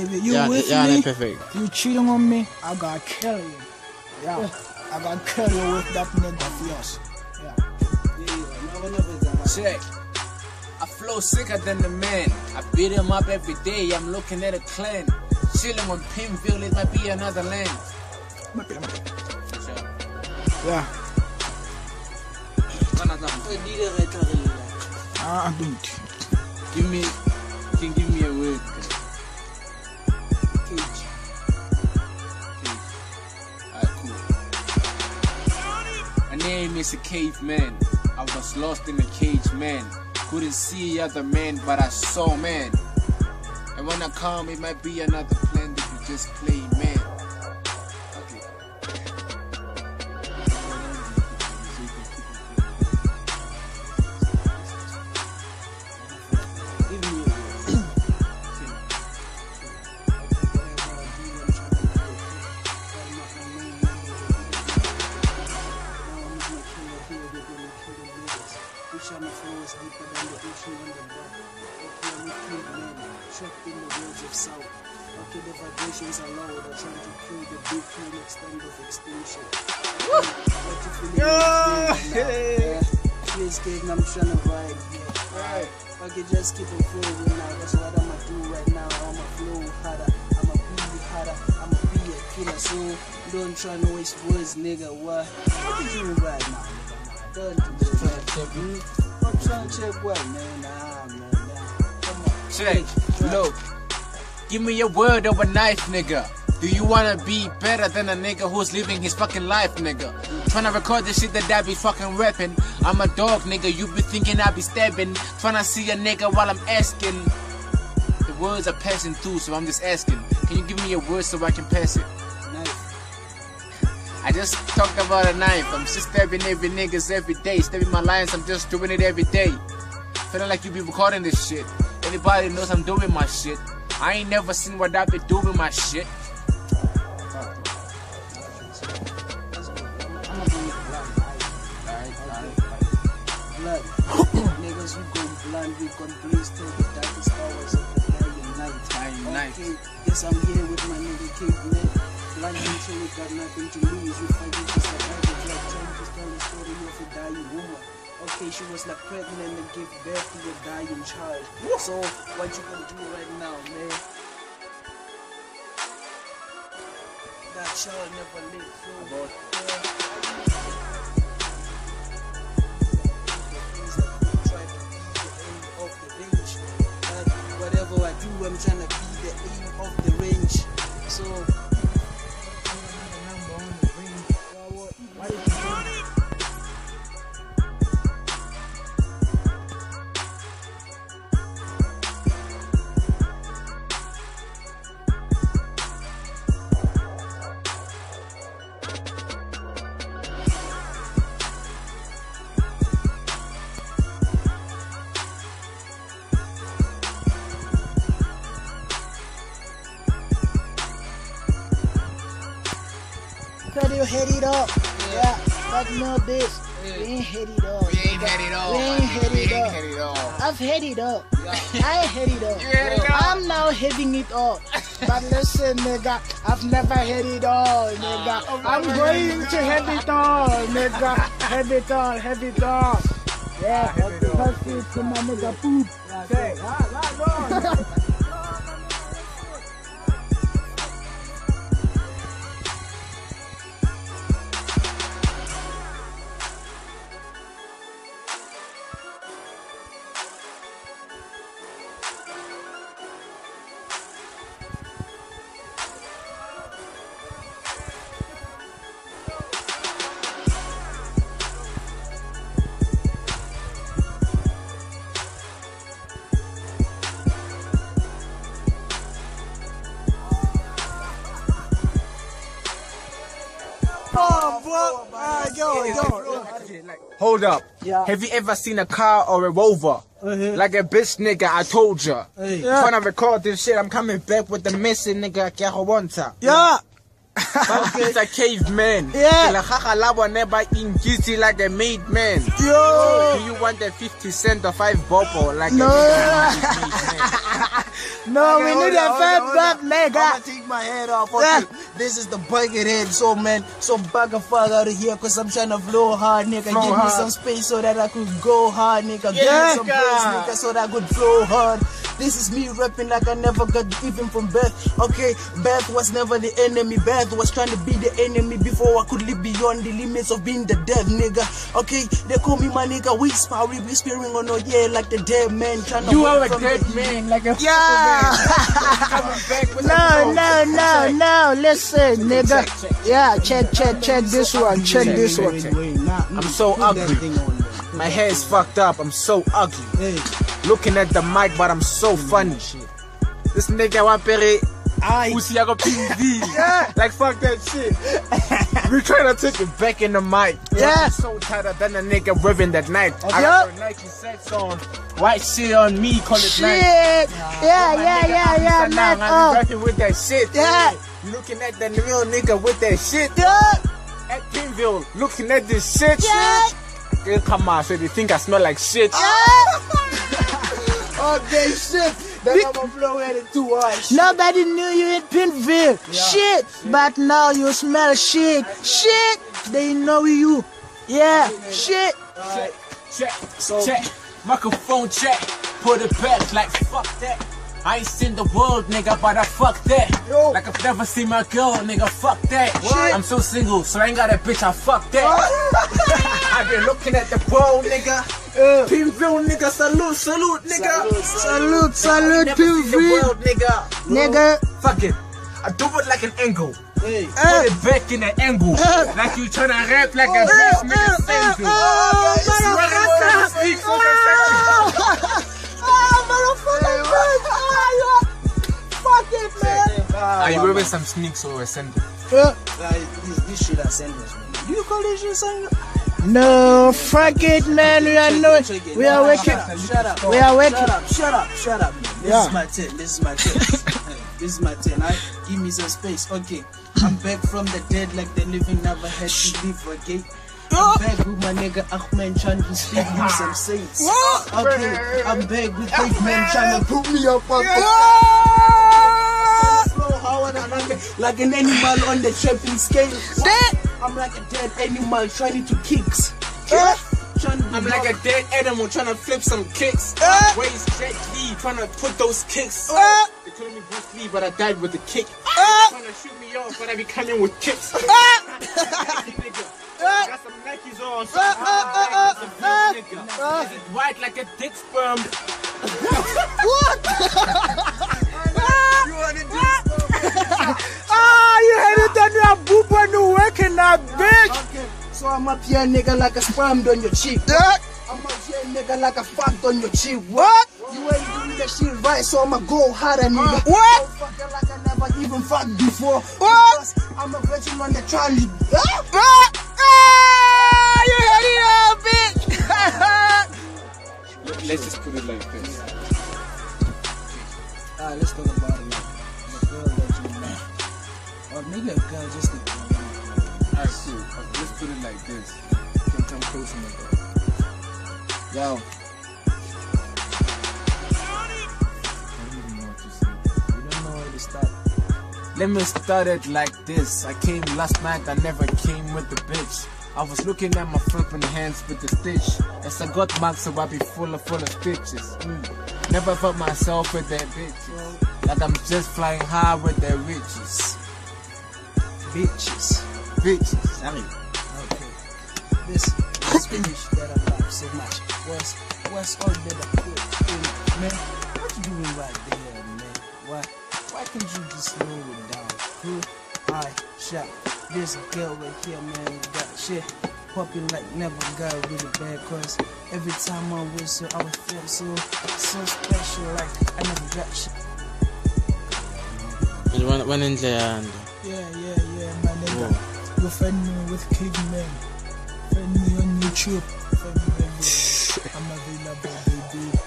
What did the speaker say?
If you Yeah, with yeah, me, they're perfect. you cheating on me, I gotta kill you. Yeah, I gotta kill you with that nigga of yours. Yeah. Check. I flow sicker than the man. I beat him up every day. I'm looking at a clan. Chilling on Pinville, it might be another land. Yeah. Another- ah, I don't. Give me, can give me a word. Cage. My name is a caveman. I was lost in a cage, man. Couldn't see other men, but I saw man. And when I come, it might be another plan that you just play, man. Vibrations are low. Trying to kill the big flame extent of extinction. Yeah. Please, kid, I'm trying to ride. Yeah. Okay, just keep it flowing now. That's what I'ma do right now. I'ma flow harder. I'ma be harder. I'ma be a killer. So don't try to waste words, nigga. What? What you doing right now. Don't do that. I'm trying to check what, man. Nah, man. Nah. Come on. Check. Look. Give me a word of a knife, nigga. Do you wanna be better than a nigga who's living his fucking life, nigga? Tryna record the shit that I be fucking rapping. I'm a dog, nigga. You be thinking I be stabbing. Tryna see a nigga while I'm asking. The words are passing through, so I'm just asking. Can you give me a word so I can pass it? I just talked about a knife. I'm just stabbing every niggas every day. Stabbing my lines, I'm just doing it every day. Feeling like you be recording this shit. Anybody knows I'm doing my shit. I ain't never seen what I be doing my shit. Niggas, we go blind. We gon' blaze till the darkest hours of the dying night. Night. Okay, yes, I'm here with my nigga caveman. Blind until we got nothing to lose. We to survive. It's like trying to tell the story of a dying woman. Okay, she was like pregnant and gave birth to a dying child. So, what you gonna do right now, man? That child never lived through. Said you hit it up. Yeah, but no this. We ain't hit it up. We ain't had it all. We ain't hit it up. had it all. I've hit it up. I hit it up. You hit it up. I'm now hitting it up. But listen, nigga, I've never hit it all, nigga. I'm going to hit it all, nigga. Hit it all, hit it all. Yeah, that's it to my nigga poop. Oh, Hold up. Yeah. Have you ever seen a car or a rover? Like a bitch nigga, I told ya. Hey. Tryna record this shit, I'm coming back with the missing nigga, ke a go bontsha. Yeah. It's a caveman. Yeah. Ke la gaga la bone ba like a made man. Yo. Oh, do you want the 50 cent or 5 bobo like No. a made man? No, we hold need on, a fat on, hold butt on. nigga. I'ma take my head off. Okay, Yeah. this is the bucket head. So man, so back and fuck out of here, cause I'm trying to flow hard, nigga. Flow Give hard. me some space so that I could go hard, nigga. Give Yeah, me some nigga, so that I could flow hard. This is me rapping like I never got even from birth. Okay, birth was never the enemy. Birth was trying to be the enemy before I could live beyond the limits of being the dead, nigga. Okay, they call me my nigga. Whisper, we whispering on our yeah like the dead man trying to You are a dead the- man, like a Yeah. coming back with No, no, no, no. Listen, nigga. Yeah, check, check, check this one. Check this one. I'm so ugly. My hair is fucked up. I'm so ugly. Looking at the mic, but I'm so funny. This nigga wapere I I got PV. Like fuck that shit. we trying to take it back in the mic. Yeah. So tighter than a nigga ribbon that night. I Yeah. got your Nike sex on. White shit on me, call it Shit. night. Yeah, yeah, yeah, yeah, Now man. I'm Oh, rapping with that shit. Yeah. You looking at that real nigga with that shit. yeah, At Pinville, looking at this shit. yeah, Girl, come on, so they think I smell like shit. Yeah. Okay, shit. Then I'm gonna blow at it too hard. Nobody knew you in Pinville. Shit. But now you smell shit. Shit. They know you. Yeah. Shit. Check, check, So- check. Microphone check. Put it back like fuck that. I ain't seen the world, nigga, but I fuck that. Yo. Like I've never seen my girl, nigga, fuck that. What? I'm so single, so I ain't got a bitch, I fuck that. I've been looking at the world, nigga. Uh, Pinville, nigga, salute, salute, nigga. Salute, salute, Never seen the Pinville. world, nigga. Nigga. Fuck it. I do it like an angle. Hey, Put it back in the angle. Uh. Like you tryna rap like a Uh, bitch, uh, nigga, uh, single. oh, motherfucker. Speak for the Oh, motherfucker. Ah. Fuck it, man. Are you wearing some sneaks or a sandal? Uh, Like, this, this shit I send us, man. You call this shit sandals? No, fuck it, man. We are no, we are no, working. Shut up, shut up. We are working. Shut up, shut up, shut up. This Yeah. is my turn. This is my turn. This is my turn. I give me some space. Okay, I'm back from the dead like the living never had to live again. I'm back with my nigga Ahmed trying to speak him some saints. Okay, I'm back with Caveman trying to put me up on slow hard and like- an animal on the trapping scale. I'm like a dead animal trying to kicks. Eh? Trying to I'm like a dead animal trying to flip some kicks. Eh? Waist Jet Li trying to put those kicks. Eh? They call me Bruce Lee, but I died with a kick. Trying to shoot me off, but I be coming with kicks. Nigga, Got some Nikes on. So I'm some nigga. Is it white like a dick sperm? So I'm up here, nigga, like a sperm on your cheek. I'm up here, nigga, like a fucked on your cheek. What? You ain't doing that shit right, so I'ma go harder, nigga. What? Go fucking like I never even fucked before. What? Because I'm a virgin on the trolley. Ah! Ah, ah, you had it all, bitch. Let's just put it like this. Alright, let's talk about it. The girl that you. Or maybe a girl just a Alright, cool. Let's put it like this. Can come to me. Start. Let me start it like this. I came last night, I never came with the bitch. I was looking at my flipping hands with the stitch. As I got marks, so I be full of full of stitches. Mm. Never felt myself with that bitches. Like I'm just flying high with the riches. Bitches. Bitches. Okay. This let's finish that about so much. What's what's all that I put in, man? What you doing right there, man? Why why can't you just slow it down? Huh? I shot this girl right here, man. Got shit popping like never got really bad. Cause every time I whistle, I would feel so so special. Like I never got shit. wanendlela nto Yeah, yeah, yeah, my nigga. You find me with Caveman. Find me on YouTube. Everywhere. I'm available, baby.